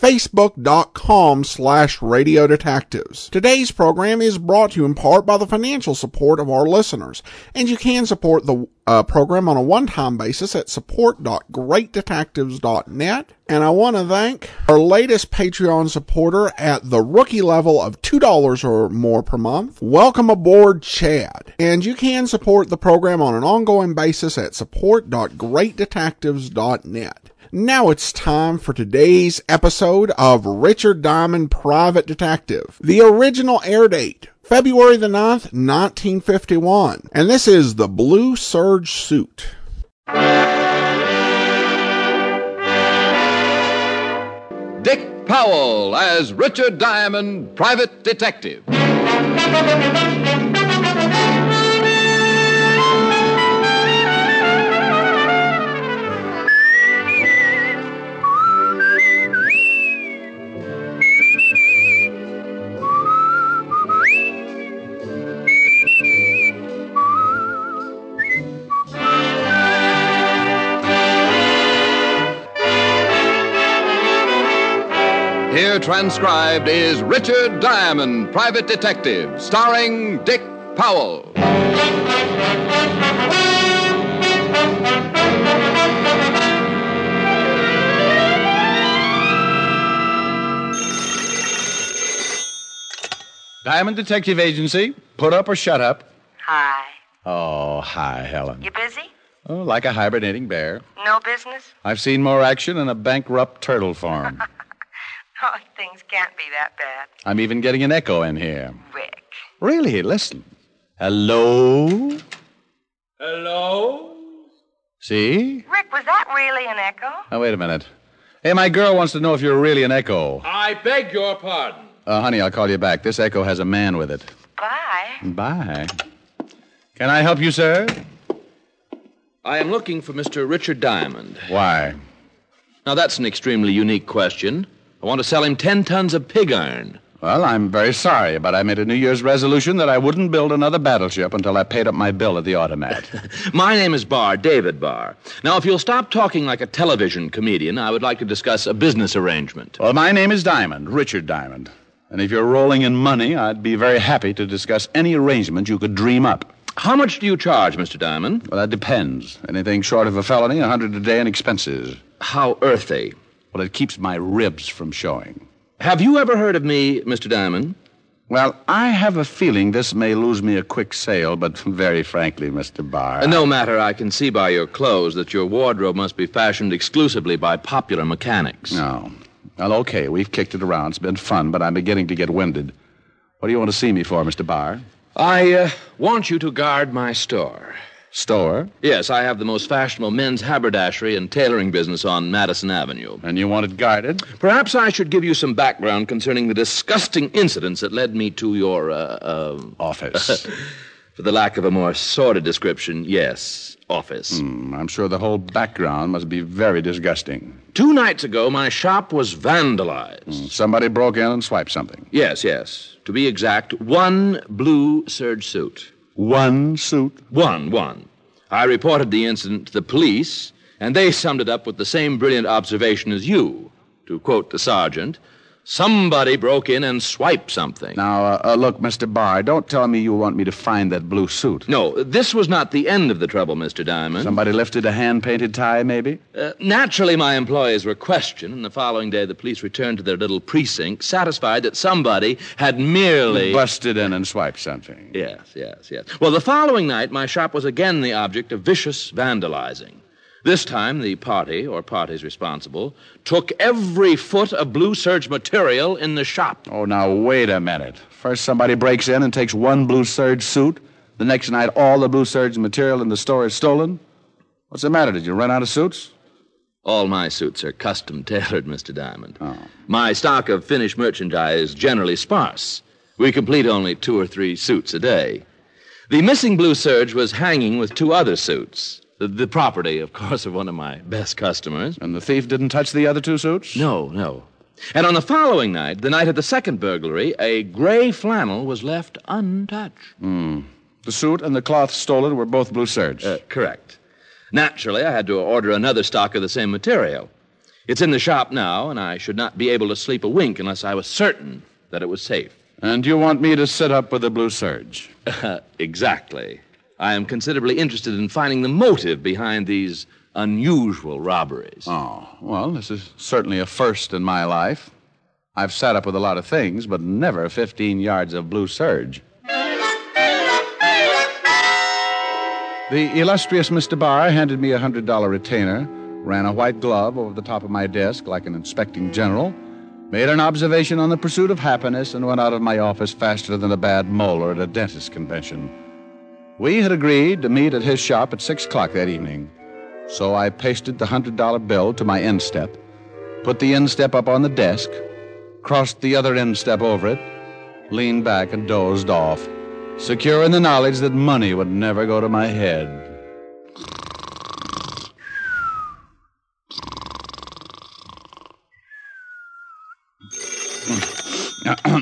facebook.com slash radio detectives. Today's program is brought to you in part by the financial support of our listeners, and you can support the uh, program on a one-time basis at support.greatdetectives.net. And I want to thank our latest Patreon supporter at the rookie level of $2 or more per month. Welcome aboard, Chad. And you can support the program on an ongoing basis at support.greatdetectives.net. Now it's time for today's episode of Richard Diamond Private Detective. The original air date, February the 9th, 1951. And this is The Blue Serge Suit. Dick Powell as Richard Diamond, Private Detective. Here transcribed is Richard Diamond, Private Detective, starring Dick Powell. Diamond Detective Agency. Put up or shut up. Hi. Oh, hi, Helen. You busy? Oh, like a hibernating bear. No business? I've seen more action in a bankrupt turtle farm. Oh, things can't be that bad. I'm even getting an echo in here. Rick. Really? Listen. Hello? Hello? See? Rick, was that really an echo? Now, wait a minute. Hey, my girl wants to know if you're really an echo. I beg your pardon. Uh, honey, I'll call you back. This echo has a man with it. Bye. Bye. Can I help you, sir? I am looking for Mr. Richard Diamond. Why? Now, that's an extremely unique question. I want to sell him 10 tons of pig iron. Well, I'm very sorry, but I made a New Year's resolution that I wouldn't build another battleship until I paid up my bill at the automat. My name is Barr, David Barr. Now, if you'll stop talking like a television comedian, I would like to discuss a business arrangement. well, my name is Diamond, Richard Diamond. And if you're rolling in money, I'd be very happy to discuss any arrangement you could dream up. How much do you charge, Mr. Diamond? Well, that depends. Anything short of a felony, a hundred a day in expenses. How earthy. Well, it keeps my ribs from showing. Have you ever heard of me, Mr. Diamond? Well, I have a feeling this may lose me a quick sale, but very frankly, Mr. Barr. Uh, no matter, I can see by your clothes that your wardrobe must be fashioned exclusively by popular mechanics. No. Well, okay, we've kicked it around. It's been fun, but I'm beginning to get winded. What do you want to see me for, Mr. Barr? I uh, want you to guard my store. Store? Yes, I have the most fashionable men's haberdashery and tailoring business on Madison Avenue. And you want it guarded? Perhaps I should give you some background concerning the disgusting incidents that led me to your, uh, uh, Office. for the lack of a more sordid description, yes, office. Hmm, I'm sure the whole background must be very disgusting. Two nights ago, my shop was vandalized. Somebody broke in and swiped something. Yes, yes. To be exact, one blue serge suit. One suit. One, one. I reported the incident to the police, and they summed it up with the same brilliant observation as you. To quote the sergeant, somebody broke in and swiped something. Now, uh, uh, look, Mr. Barr, don't tell me you want me to find that blue suit. No, this was not the end of the trouble, Mr. Diamond. Somebody lifted a hand painted tie, maybe? Uh, naturally, my employees were questioned, and the following day the police returned to their little precinct, satisfied that somebody had merely. Busted in and swiped something. Yes, yes, yes. Well, the following night, my shop was again the object of vicious vandalizing. This time, the party, or parties responsible, took every foot of blue serge material in the shop. Oh, now, wait a minute. First, somebody breaks in and takes one blue serge suit. The next night, all the blue serge material in the store is stolen. What's the matter? Did you run out of suits? All my suits are custom tailored, Mr. Diamond. Oh. My stock of finished merchandise is generally sparse. We complete only two or three suits a day. The missing blue serge was hanging with two other suits. The, property, of course, of one of my best customers. And the thief didn't touch the other two suits? No, no. And on the following night, the night of the second burglary, a gray flannel was left untouched. The suit and the cloth stolen were both blue serge. Uh, correct. Naturally, I had to order another stock of the same material. It's in the shop now, and I should not be able to sleep a wink unless I was certain that it was safe. and you want me to sit up with the blue serge? exactly. I am considerably interested in finding the motive behind these unusual robberies. Oh, well, this is certainly a first in my life. I've sat up with a lot of things, but never 15 yards of blue serge. The illustrious Mr. Barr handed me a $100 retainer, ran a white glove over the top of my desk like an inspecting general, made an observation on the pursuit of happiness, and went out of my office faster than a bad molar at a dentist convention. We had agreed to meet at his shop at 6 o'clock that evening. So I pasted the $100 bill to my instep, put the instep up on the desk, crossed the other instep over it, leaned back and dozed off, secure in the knowledge that money would never go to my head.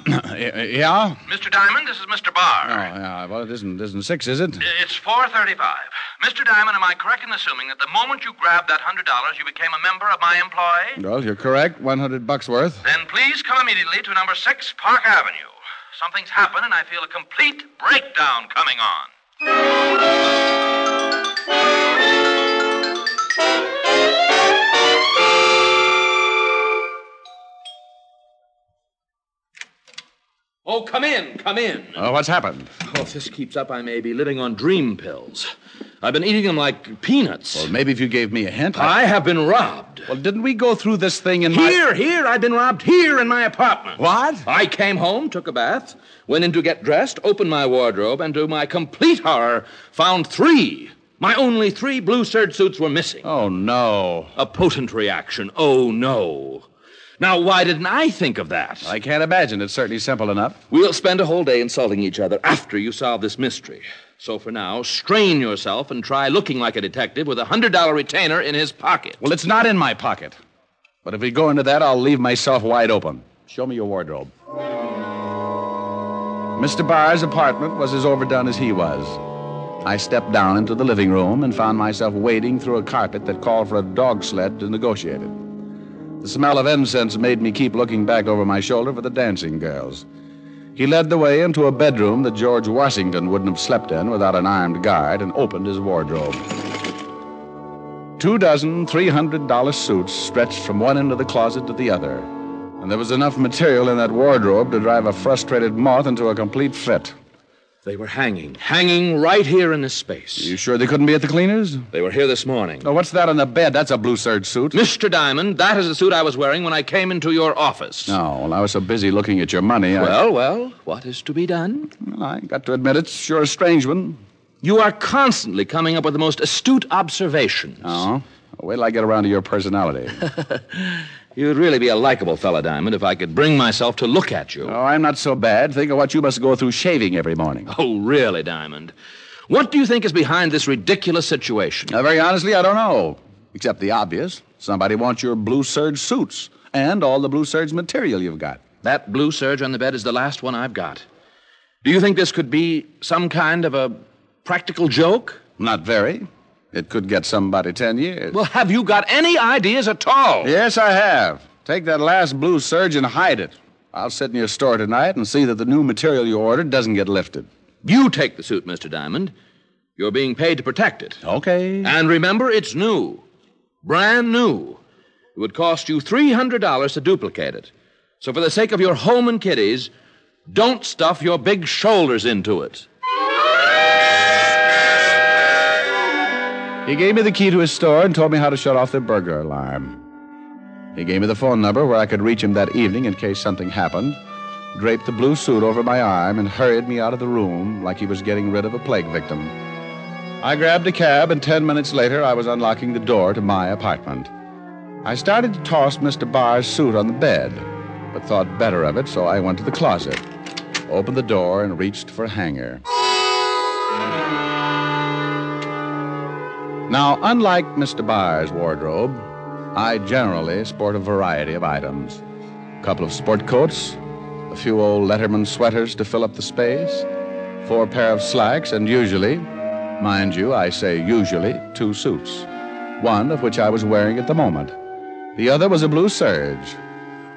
yeah? Mr. Diamond, this is Mr. Barr. Oh, yeah. Well, it isn't, isn't six, is it? It's 4.35. Mr. Diamond, am I correct in assuming that the moment you grabbed that $100, you became a member of my employ? Well, you're correct. 100 bucks worth. Then please come immediately to number 6 Park Avenue. Something's happened, and I feel a complete breakdown coming on. Oh, come in, come in. Oh, what's happened? Oh, if this keeps up, I may be living on dream pills. I've been eating them like peanuts. Well, maybe if you gave me a hint. I have been robbed. Well, didn't we go through this thing in my. Here, here, I've been robbed here in my apartment. What? I came home, took a bath, went in to get dressed, opened my wardrobe, and to my complete horror, found three. My only three blue serge suits were missing. Oh, no. A potent reaction. Oh, no. Now, why didn't I think of that? I can't imagine. It's certainly simple enough. We'll spend a whole day insulting each other after you solve this mystery. So for now, strain yourself and try looking like a detective with a $100 retainer in his pocket. Well, it's not in my pocket. But if we go into that, I'll leave myself wide open. Show me your wardrobe. Mr. Barr's apartment was as overdone as he was. I stepped down into the living room and found myself wading through a carpet that called for a dog sled to negotiate it. The smell of incense made me keep looking back over my shoulder for the dancing girls. He led the way into a bedroom that George Washington wouldn't have slept in without an armed guard and opened his wardrobe. Two dozen $300 suits stretched from one end of the closet to the other, and there was enough material in that wardrobe to drive a frustrated moth into a complete fit. They were hanging, hanging right here in this space. You sure they couldn't be at the cleaners? They were here this morning. Oh, what's that on the bed? That's a blue serge suit. Mr. Diamond, that is the suit I was wearing when I came into your office. No, well, I was so busy looking at your money. I, Well, well, what is to be done? Well, I got to admit it's sure a strange one. You are constantly coming up with the most astute observations. Oh, wait till I get around to your personality. You'd really be a likable fellow, Diamond, if I could bring myself to look at you. oh, I'm not so bad. Think of what you must go through shaving every morning. Oh, really, Diamond? What do you think is behind this ridiculous situation? Now, very honestly, I don't know. Except the obvious. Somebody wants your blue serge suits and all the blue serge material you've got. That blue serge on the bed is the last one I've got. Do you think this could be some kind of a practical joke? Not very. It could get somebody ten years. Well, have you got any ideas at all? yes, I have. Take that last blue serge and hide it. I'll sit in your store tonight and see that the new material you ordered doesn't get lifted. You take the suit, Mr. Diamond. You're being paid to protect it. Okay. And remember, it's new. Brand new. It would cost you $300 to duplicate it. So, for the sake of your home and kiddies, don't stuff your big shoulders into it. He gave me the key to his store and told me how to shut off the burglar alarm. He gave me the phone number where I could reach him that evening in case something happened, draped the blue suit over my arm, and hurried me out of the room like he was getting rid of a plague victim. I grabbed a cab, and ten minutes later, I was unlocking the door to my apartment. I started to toss Mr. Barr's suit on the bed, but thought better of it, so I went to the closet, opened the door, and reached for a hanger. Now, unlike Mr. Barr's wardrobe, I generally sport a variety of items. A couple of sport coats, a few old Letterman sweaters to fill up the space, four pair of slacks, and usually, mind you, I say usually, two suits. One of which I was wearing at the moment. The other was a blue serge.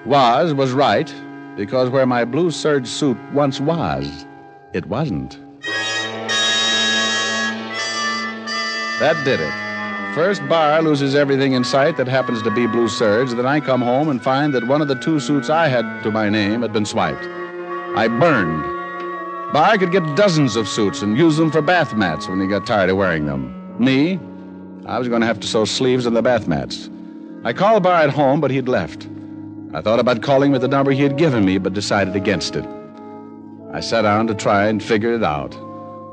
Was was right, because where my blue serge suit once was, it wasn't. That did it. First Barr loses everything in sight that happens to be blue serge. Then I come home and find that one of the two suits I had to my name had been swiped. I burned. Barr could get dozens of suits and use them for bath mats when he got tired of wearing them. Me, I was going to have to sew sleeves on the bath mats. I called Barr at home, but he'd left. I thought about calling with the number he had given me, but decided against it. I sat down to try and figure it out.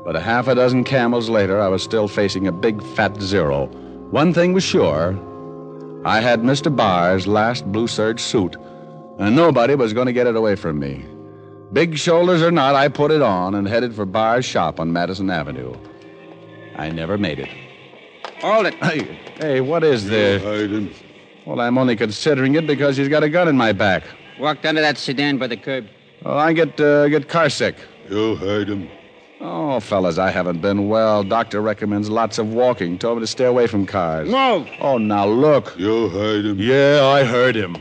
But a half a dozen camels later, I was still facing a big fat zero. One thing was sure I had Mr. Barr's last blue serge suit, and nobody was going to get it away from me. Big shoulders or not, I put it on and headed for Barr's shop on Madison Avenue. I never made it. Hold it. Hey, hey, what is this? Hayden. Well, I'm only considering it because he's got a gun in my back. Walked under that sedan by the curb. Well, I get uh, get car sick. You heard him. Oh, fellas, I haven't been well. Doctor recommends lots of walking. Told me to stay away from cars. No. Oh, now look. You heard him. Yeah, I heard him.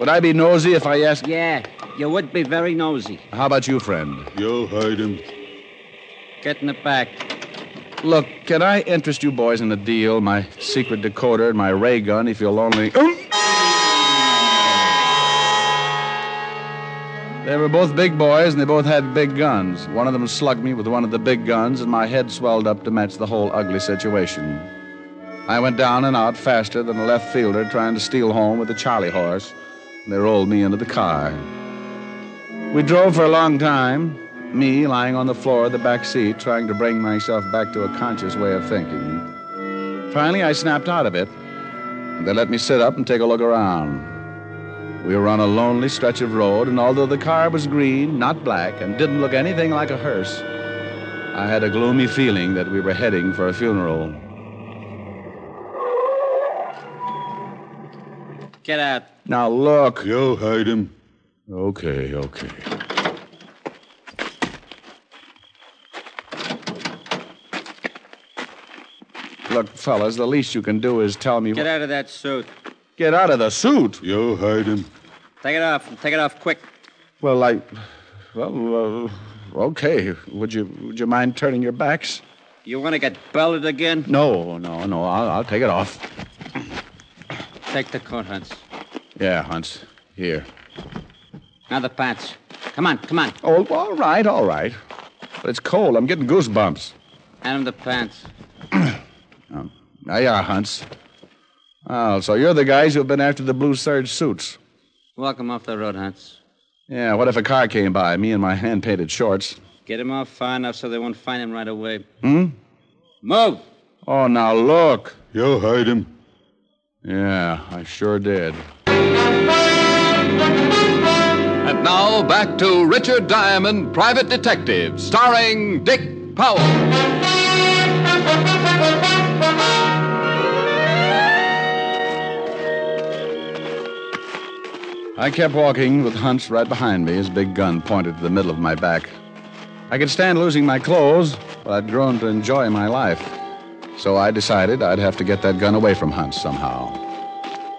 Would I be nosy if I asked? Yeah, you would be very nosy. How about you, friend? You heard him. Get in the back. Look, can I interest you boys in a deal? My secret decoder and my ray gun, if you'll only. Um. They were both big boys, and they both had big guns. One of them slugged me with one of the big guns, and my head swelled up to match the whole ugly situation. I went down and out faster than a left fielder trying to steal home with a Charlie horse, and they rolled me into the car. We drove for a long time, me lying on the floor of the back seat, trying to bring myself back to a conscious way of thinking. Finally, I snapped out of it, and they let me sit up and take a look around. We were on a lonely stretch of road, and although the car was green, not black, and didn't look anything like a hearse, I had a gloomy feeling that we were heading for a funeral. Get out. Now, look. You heard him. Okay, okay. Look, fellas, the least you can do is tell me. Get out of that suit. Get out of the suit. You heard him. Take it off. Take it off quick. Well, I. Well, uh, okay. Would you would you mind turning your backs? You want to get belted again? No, no, no. I'll, I'll take it off. Take the coat, Hans. Yeah, Hunts. Here. Now the pants. Come on, come on. Oh, all right, all right. But it's cold. I'm getting goosebumps. Hand him the pants. There you are, Hunts. Oh, so you're the guys who've been after the blue serge suits. Walk him off the road, Hans. Yeah, what if a car came by, me in my hand painted shorts? Get him off far enough so they won't find him right away. Hmm? Move! Oh, now look. You heard him. Yeah, I sure did. And now back to Richard Diamond, Private Detective, starring Dick Powell. I kept walking with Hunts right behind me, his big gun pointed to the middle of my back. I could stand losing my clothes, but I'd grown to enjoy my life. So I decided I'd have to get that gun away from Hunts somehow.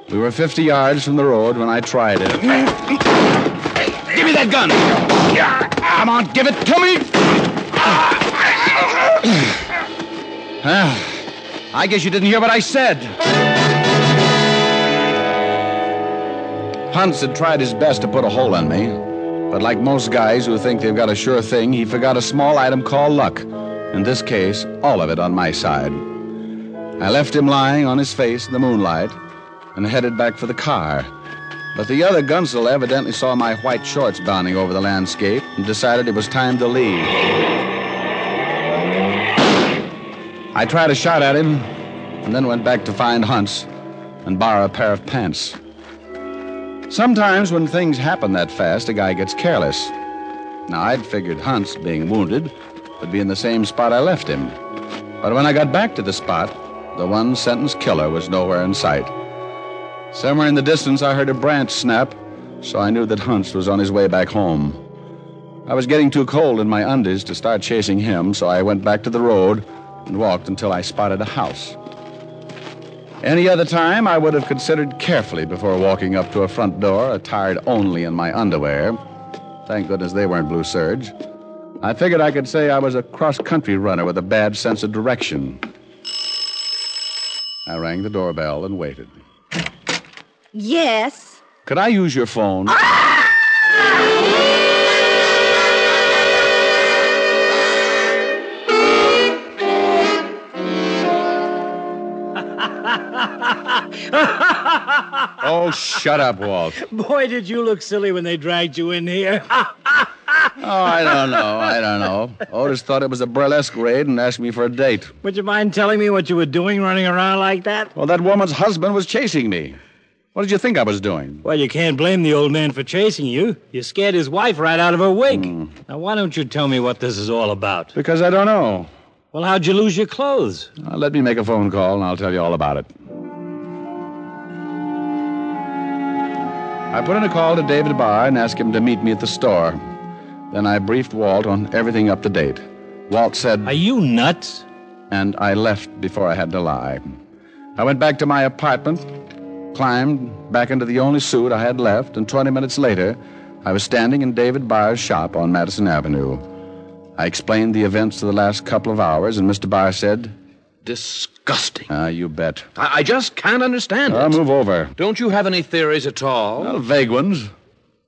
We were 50 yards from the road when I tried it. Give me that gun! Come on, give it to me! Ah, I guess you didn't hear what I said. Hunts had tried his best to put a hole in me, but like most guys who think they've got a sure thing, he forgot a small item called luck. In this case, all of it on my side. I left him lying on his face in the moonlight and headed back for the car. But the other gunsel evidently saw my white shorts bounding over the landscape and decided it was time to leave. I tried a shot at him and then went back to find Hunts and borrow a pair of pants. Sometimes when things happen that fast, a guy gets careless. Now, I'd figured Hunts, being wounded, would be in the same spot I left him. But when I got back to the spot, the one sentence killer was nowhere in sight. Somewhere in the distance, I heard a branch snap, so I knew that Hunts was on his way back home. I was getting too cold in my undies to start chasing him, so I went back to the road and walked until I spotted a house. Any other time, I would have considered carefully before walking up to a front door attired only in my underwear. Thank goodness they weren't blue serge. I figured I could say I was a cross country runner with a bad sense of direction. I rang the doorbell and waited. Yes. Could I use your phone? Ah! Oh, shut up, Walt. Boy, did you look silly when they dragged you in here. Oh, I don't know. I don't know. Otis thought it was a burlesque raid and asked me for a date. Would you mind telling me what you were doing running around like that? Well, that woman's husband was chasing me. What did you think I was doing? Well, you can't blame the old man for chasing you. You scared his wife right out of her wig. Now, why don't you tell me what this is all about? Because I don't know. Well, how'd you lose your clothes? Uh, let me make a phone call and I'll tell you all about it. I put in a call to David Barr and asked him to meet me at the store. Then I briefed Walt on everything up to date. Walt said, Are you nuts? And I left before I had to lie. I went back to my apartment, climbed back into the only suit I had left, and 20 minutes later, I was standing in David Barr's shop on Madison Avenue. I explained the events of the last couple of hours, and Mr. Barr said, Disgusting. Ah, you bet. I, I just can't understand I'll it. move over. Don't you have any theories at all? Well, vague ones.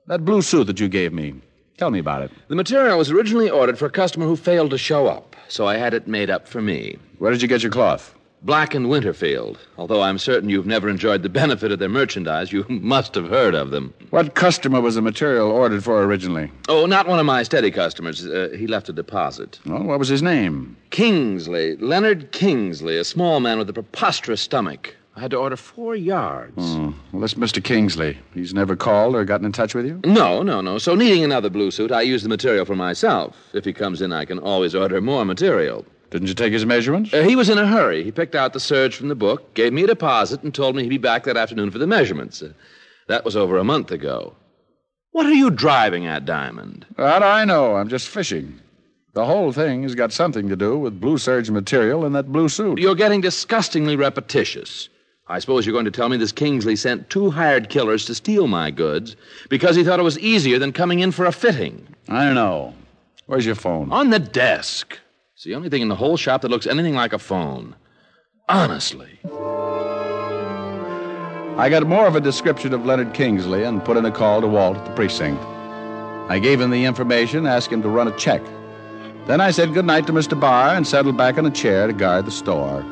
That blue suit that you gave me. Tell me about it. The material was originally ordered for a customer who failed to show up, so I had it made up for me. Where did you get your cloth? Black and Winterfield. Although I'm certain you've never enjoyed the benefit of their merchandise, you must have heard of them. What customer was the material ordered for originally? Oh, not one of my steady customers. Uh, he left a deposit. Well, what was his name? Kingsley. Leonard Kingsley, a small man with a preposterous stomach. I had to order four yards. Oh, well, that's Mr. Kingsley. He's never called or gotten in touch with you? No, no, no. So, needing another blue suit, I use the material for myself. If he comes in, I can always order more material. Didn't you take his measurements? Uh, he was in a hurry. He picked out the serge from the book, gave me a deposit, and told me he'd be back that afternoon for the measurements. Uh, that was over a month ago. What are you driving at, Diamond? That I know. I'm just fishing. The whole thing has got something to do with blue serge material in that blue suit. You're getting disgustingly repetitious. I suppose you're going to tell me this Kingsley sent two hired killers to steal my goods because he thought it was easier than coming in for a fitting. I know. Where's your phone? On the desk. It's the only thing in the whole shop that looks anything like a phone. Honestly. I got more of a description of Leonard Kingsley and put in a call to Walt at the precinct. I gave him the information, asked him to run a check. Then I said goodnight to Mr. Barr and settled back in a chair to guard the store.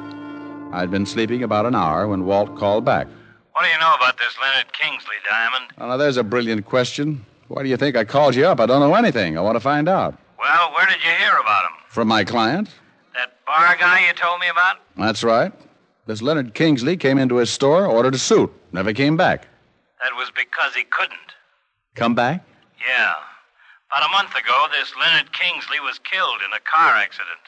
I'd been sleeping about an hour when Walt called back. What do you know about this Leonard Kingsley, Diamond? Oh, now, there's a brilliant question. Why do you think I called you up? I don't know anything. I want to find out. Well, where did you hear about him? From my client? That Barr guy you told me about? That's right. This Leonard Kingsley came into his store, ordered a suit, never came back. That was because he couldn't. Come back? Yeah. About a month ago, this Leonard Kingsley was killed in a car accident.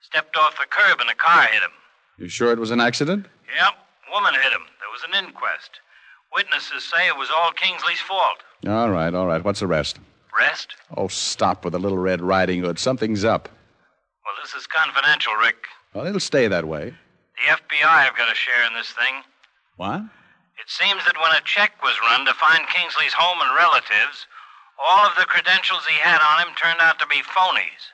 Stepped off the curb and a car hit him. You sure it was an accident? Yep, woman hit him. There was an inquest. Witnesses say it was all Kingsley's fault. All right, all right. What's the rest? Rest? Oh, stop with the little Red Riding Hood. Something's up. Well, this is confidential, Rick. Well, it'll stay that way. The FBI have got a share in this thing. What? It seems that when a check was run to find Kingsley's home and relatives, all of the credentials he had on him turned out to be phonies,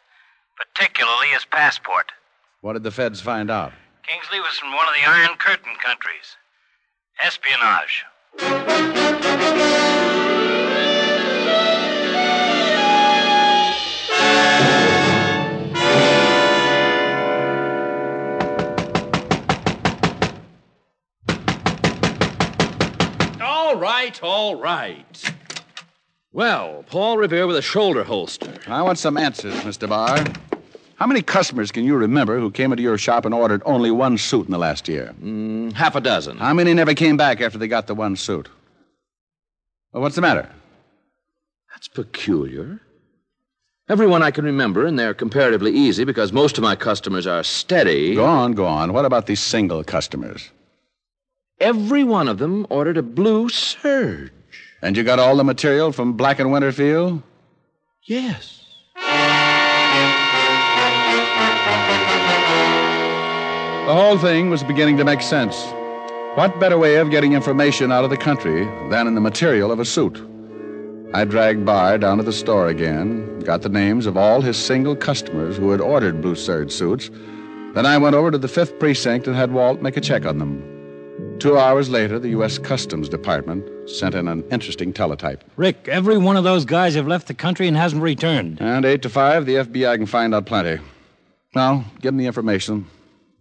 particularly his passport. What did the feds find out? Kingsley was from one of the Iron Curtain countries. Espionage. Right, all right. Well, Paul Revere with a shoulder holster. I want some answers, Mr. Barr. How many customers can you remember who came into your shop and ordered only one suit in the last year? Mm, half a dozen. How many never came back after they got the one suit? Well, what's the matter? That's peculiar. Everyone I can remember, and they're comparatively easy because most of my customers are steady. Go on, go on. What about these single customers? Every one of them ordered a blue serge. And you got all the material from Black and Winterfield? Yes. The whole thing was beginning to make sense. What better way of getting information out of the country than in the material of a suit? I dragged Barr down to the store again, got the names of all his single customers who had ordered blue serge suits. Then I went over to the 5th Precinct and had Walt make a check on them. Two hours later, the U.S. Customs Department sent in an interesting teletype. Rick, every one of those guys have left the country and hasn't returned. And 8 to 5, the FBI can find out plenty. Now, give them the information.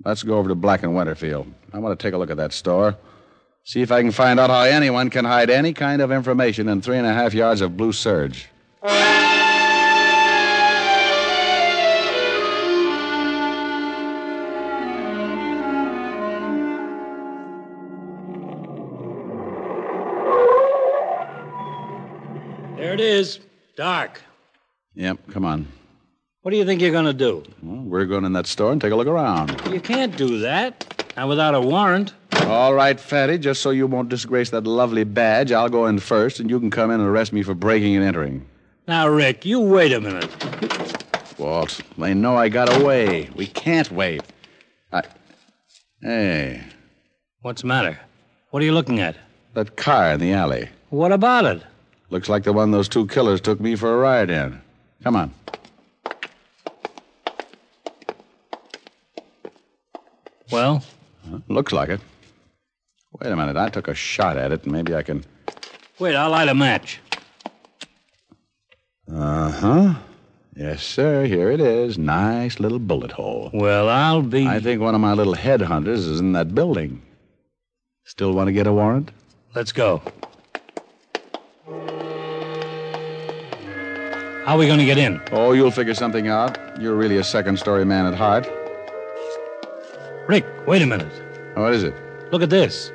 Let's go over to Black and Winterfield. I want to take a look at that store. See if I can find out how anyone can hide any kind of information in three and a half yards of blue serge. There it is. Dark. Yep, come on. What do you think you're going to do? Well, we're going in that store and take a look around. You can't do that. Not without a warrant. All right, Fatty, just so you won't disgrace that lovely badge, I'll go in first, and you can come in and arrest me for breaking and entering. Now, Rick, you wait a minute. Walt, they know I got away. We can't wait. I. Hey. What's the matter? What are you looking at? That car in the alley. What about it? Looks like the one those two killers took me for a ride in. Come on. Well? Huh? Looks like it. Wait a minute. I took a shot at it, and maybe I can. Wait, I'll light a match. Uh huh. Yes, sir. Here it is. Nice little bullet hole. Well, I'll be. I think one of my little headhunters is in that building. Still want to get a warrant? Let's go. How are we going to get in? Oh, you'll figure something out. You're really a second story man at heart. Rick, wait a minute. What is it? Look at this.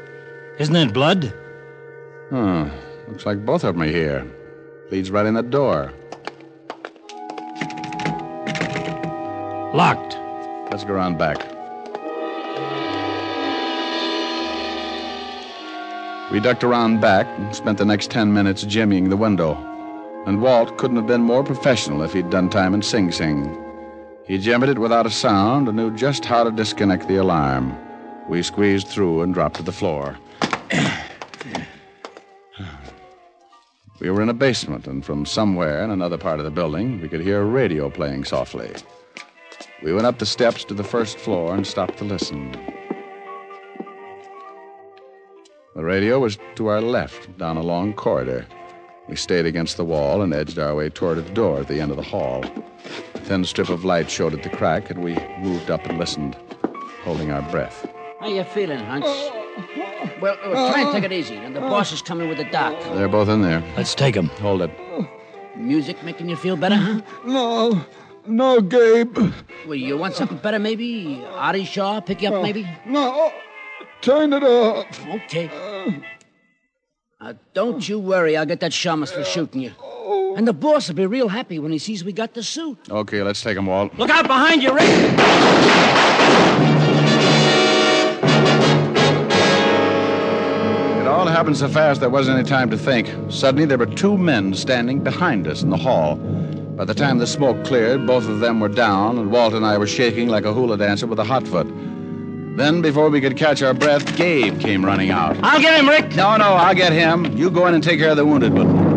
Isn't that blood? Huh. Looks like both of them are here. Leads right in the door. Locked. Let's go around back. We ducked around back and spent the next ten minutes jimmying the window. And Walt couldn't have been more professional if he'd done time in Sing Sing. He jimmied it without a sound and knew just how to disconnect the alarm. We squeezed through and dropped to the floor. we were in a basement, and from somewhere in another part of the building, we could hear a radio playing softly. We went up the steps to the first floor and stopped to listen. The radio was to our left, down a long corridor. We stayed against the wall and edged our way toward a door at the end of the hall. A thin strip of light showed at the crack, and we moved up and listened, holding our breath. How you feeling, Hunts? Well, uh, try and take it easy. And the boss is coming with the doc. They're both in there. Let's take them. Hold it. Music making you feel better, huh? No. No, Gabe. Well, you want something better, maybe? Artie Shaw pick you up, maybe? No. Turn it off. Okay. Uh, Uh, don't you worry. I'll get that shamus for shooting you. And the boss will be real happy when he sees we got the suit. Okay, let's take them, Walt. Look out behind you, Rick! It all happened so fast there wasn't any time to think. Suddenly, there were two men standing behind us in the hall. By the time the smoke cleared, both of them were down, and Walt and I were shaking like a hula dancer with a hot foot. Then, before we could catch our breath, Gabe came running out. I'll get him, Rick! No, no, I'll get him. You go in and take care of the wounded one.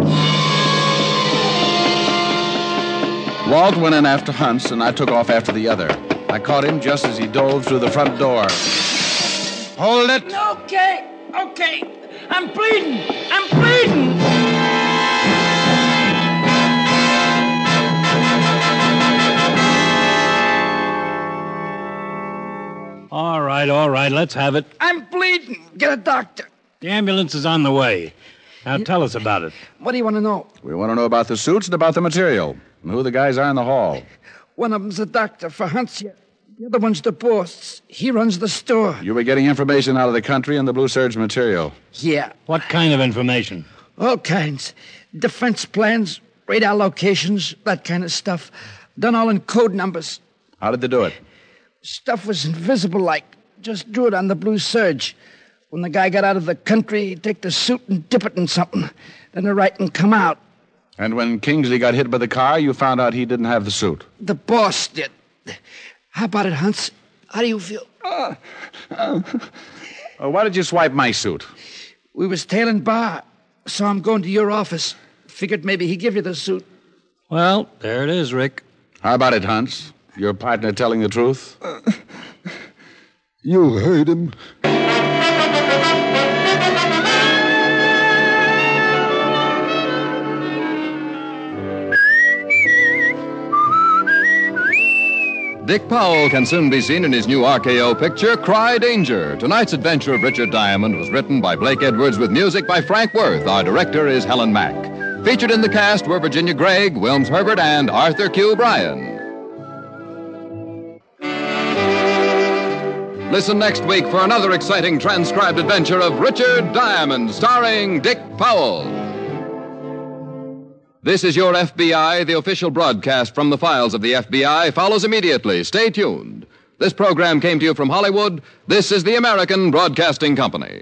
Walt went in after Hunts, and I took off after the other. I caught him just as he dove through the front door. Hold it! Okay, okay. I'm bleeding. I'm bleeding. Right, all right, let's have it. I'm bleeding. Get a doctor. The ambulance is on the way. Now tell us about it. What do you want to know? We want to know about the suits and about the material, and who the guys are in the hall. One of them's a doctor for Hunsia. The other one's the boss. He runs the store. You were getting information out of the country and the Blue Serge material. Yeah. What kind of information? All kinds. Defense plans, radar locations, that kind of stuff. Done all in code numbers. How did they do it? Stuff was invisible like. Just drew it on the blue serge. When the guy got out of the country, he'd take the suit and dip it in something. Then the writing come out. And when Kingsley got hit by the car, you found out he didn't have the suit. The boss did. How about it, Hunts? How do you feel? Uh, uh, why did you swipe my suit? We was tailing Barr. Saw him going to your office. Figured maybe he'd give you the suit. Well, there it is, Rick. How about it, Hunts? Your partner telling the truth? You heard him. Dick Powell can soon be seen in his new RKO picture, Cry Danger. Tonight's adventure of Richard Diamond was written by Blake Edwards with music by Frank Worth. Our director is Helen Mack. Featured in the cast were Virginia Gregg, Wilms Herbert, and Arthur Q. Bryan. Listen next week for another exciting transcribed adventure of Richard Diamond, starring Dick Powell. This is your FBI. The official broadcast from the files of the FBI follows immediately. Stay tuned. This program came to you from Hollywood. This is the American Broadcasting Company.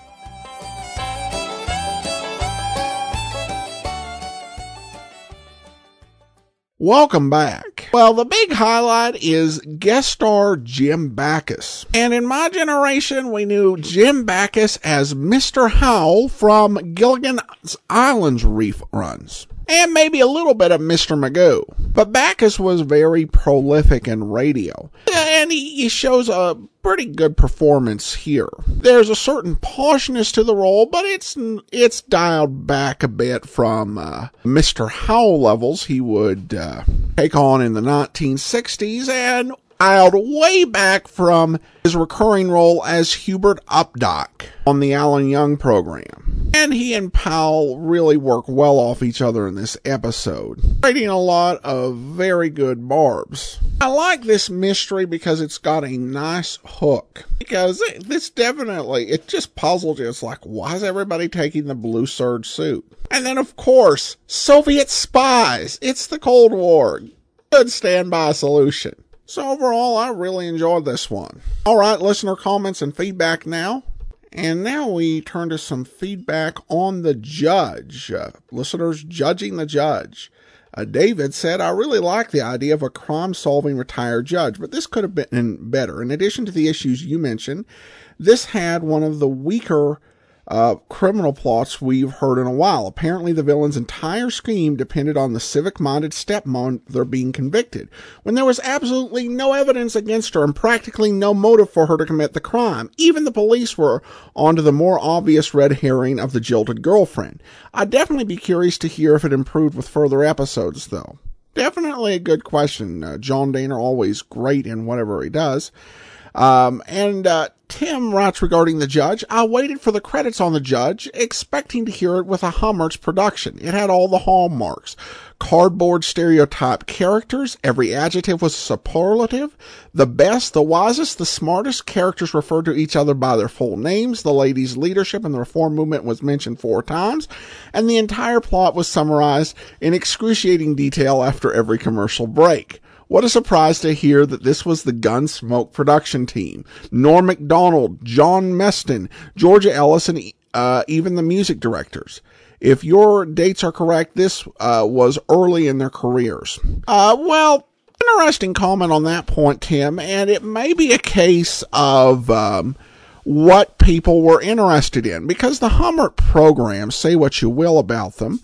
Welcome back. Well, the big highlight is guest star Jim Backus. And in my generation, we knew Jim Backus as Mr. Howell from Gilligan's Island's reef runs and maybe a little bit of Mr. Magoo. But Backus was very prolific in radio, and he, he, shows a pretty good performance here. There's a certain poshness to the role, but it's it's dialed back a bit from uh, Mr. Howell levels he would uh, take on in the 1960s, and dialed way back from his recurring role as Hubert Updike on the Alan Young program. And he and Powell really work well off each other in this episode, creating a lot of very good barbs. I like this mystery because it's got a nice hook. Because this definitely, it just puzzled you. It's like, why is everybody taking the blue serge suit? And then, of course, Soviet spies. It's the Cold War. Good standby solution. So overall, I really enjoyed this one. All right, listener comments and feedback now. And now we turn to some feedback on the judge. Uh, listeners judging the judge. Uh, David said, I really like the idea of a crime solving retired judge, but this could have been better. In addition to the issues you mentioned, this had one of the weaker uh, criminal plots we've heard in a while. Apparently, the villain's entire scheme depended on the civic minded stepmother being convicted, when there was absolutely no evidence against her and practically no motive for her to commit the crime. Even the police were onto the more obvious red herring of the jilted girlfriend. I'd definitely be curious to hear if it improved with further episodes, though. Definitely a good question. Uh, John Dehner always great in whatever he does. Um, and uh, Tim writes regarding the judge, I waited for the credits on the judge, expecting to hear it with a Hummert's production. It had all the hallmarks. Cardboard stereotype characters, every adjective was superlative. The best, the wisest, the smartest characters referred to each other by their full names. The ladies' leadership in the reform movement was mentioned four times, and the entire plot was summarized in excruciating detail after every commercial break. What a surprise to hear that this was the Gunsmoke production team. Norm Macdonnell, John Meston, Georgia Ellis, and uh, even the music directors. If your dates are correct, this uh, was early in their careers. Uh, well, interesting comment on that point, Tim, and it may be a case of um, what people were interested in because the Hummert programs, say what you will about them,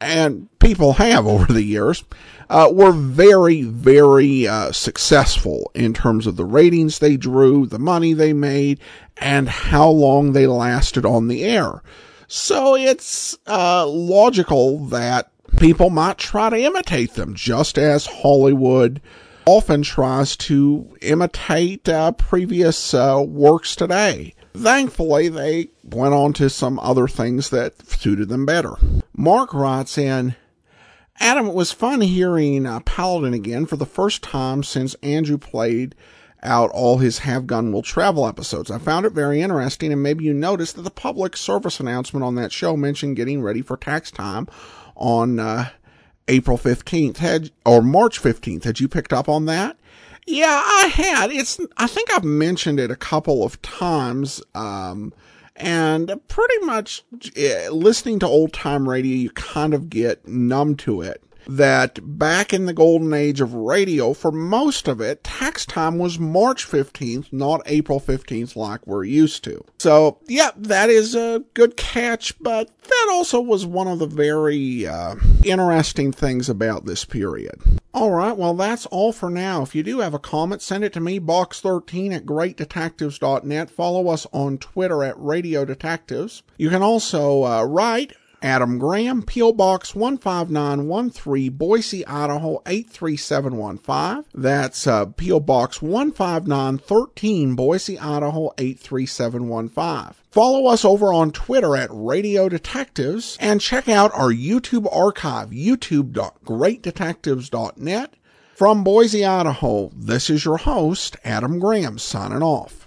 and people have over the years, uh, were very, very uh, successful in terms of the ratings they drew, the money they made, and how long they lasted on the air. So it's uh, logical that people might try to imitate them, just as Hollywood often tries to imitate uh, previous uh, works today. Thankfully, they went on to some other things that suited them better. Mark writes in, Adam, it was fun hearing uh, Paladin again for the first time since Andrew played out all his Have Gun Will Travel episodes. I found it very interesting, and maybe you noticed that the public service announcement on that show mentioned getting ready for tax time on uh, April 15th, had, or March 15th. Had you picked up on that? Yeah, I had. It's, I think I've mentioned it a couple of times. Um, and pretty much uh, listening to old time radio, you kind of get numb to it that back in the golden age of radio, for most of it, tax time was March 15th, not April 15th like we're used to. So, yeah, that is a good catch, but that also was one of the very uh, interesting things about this period. All right, well, that's all for now. If you do have a comment, send it to me, box13 at greatdetectives.net. Follow us on Twitter at Radio Detectives. You can also uh, write Adam Graham, P.O. Box 15913, Boise, Idaho 83715. That's uh, P.O. Box 15913, Boise, Idaho 83715. Follow us over on Twitter at Radio Detectives and check out our YouTube archive, youtube.greatdetectives.net. From Boise, Idaho, this is your host, Adam Graham, signing off.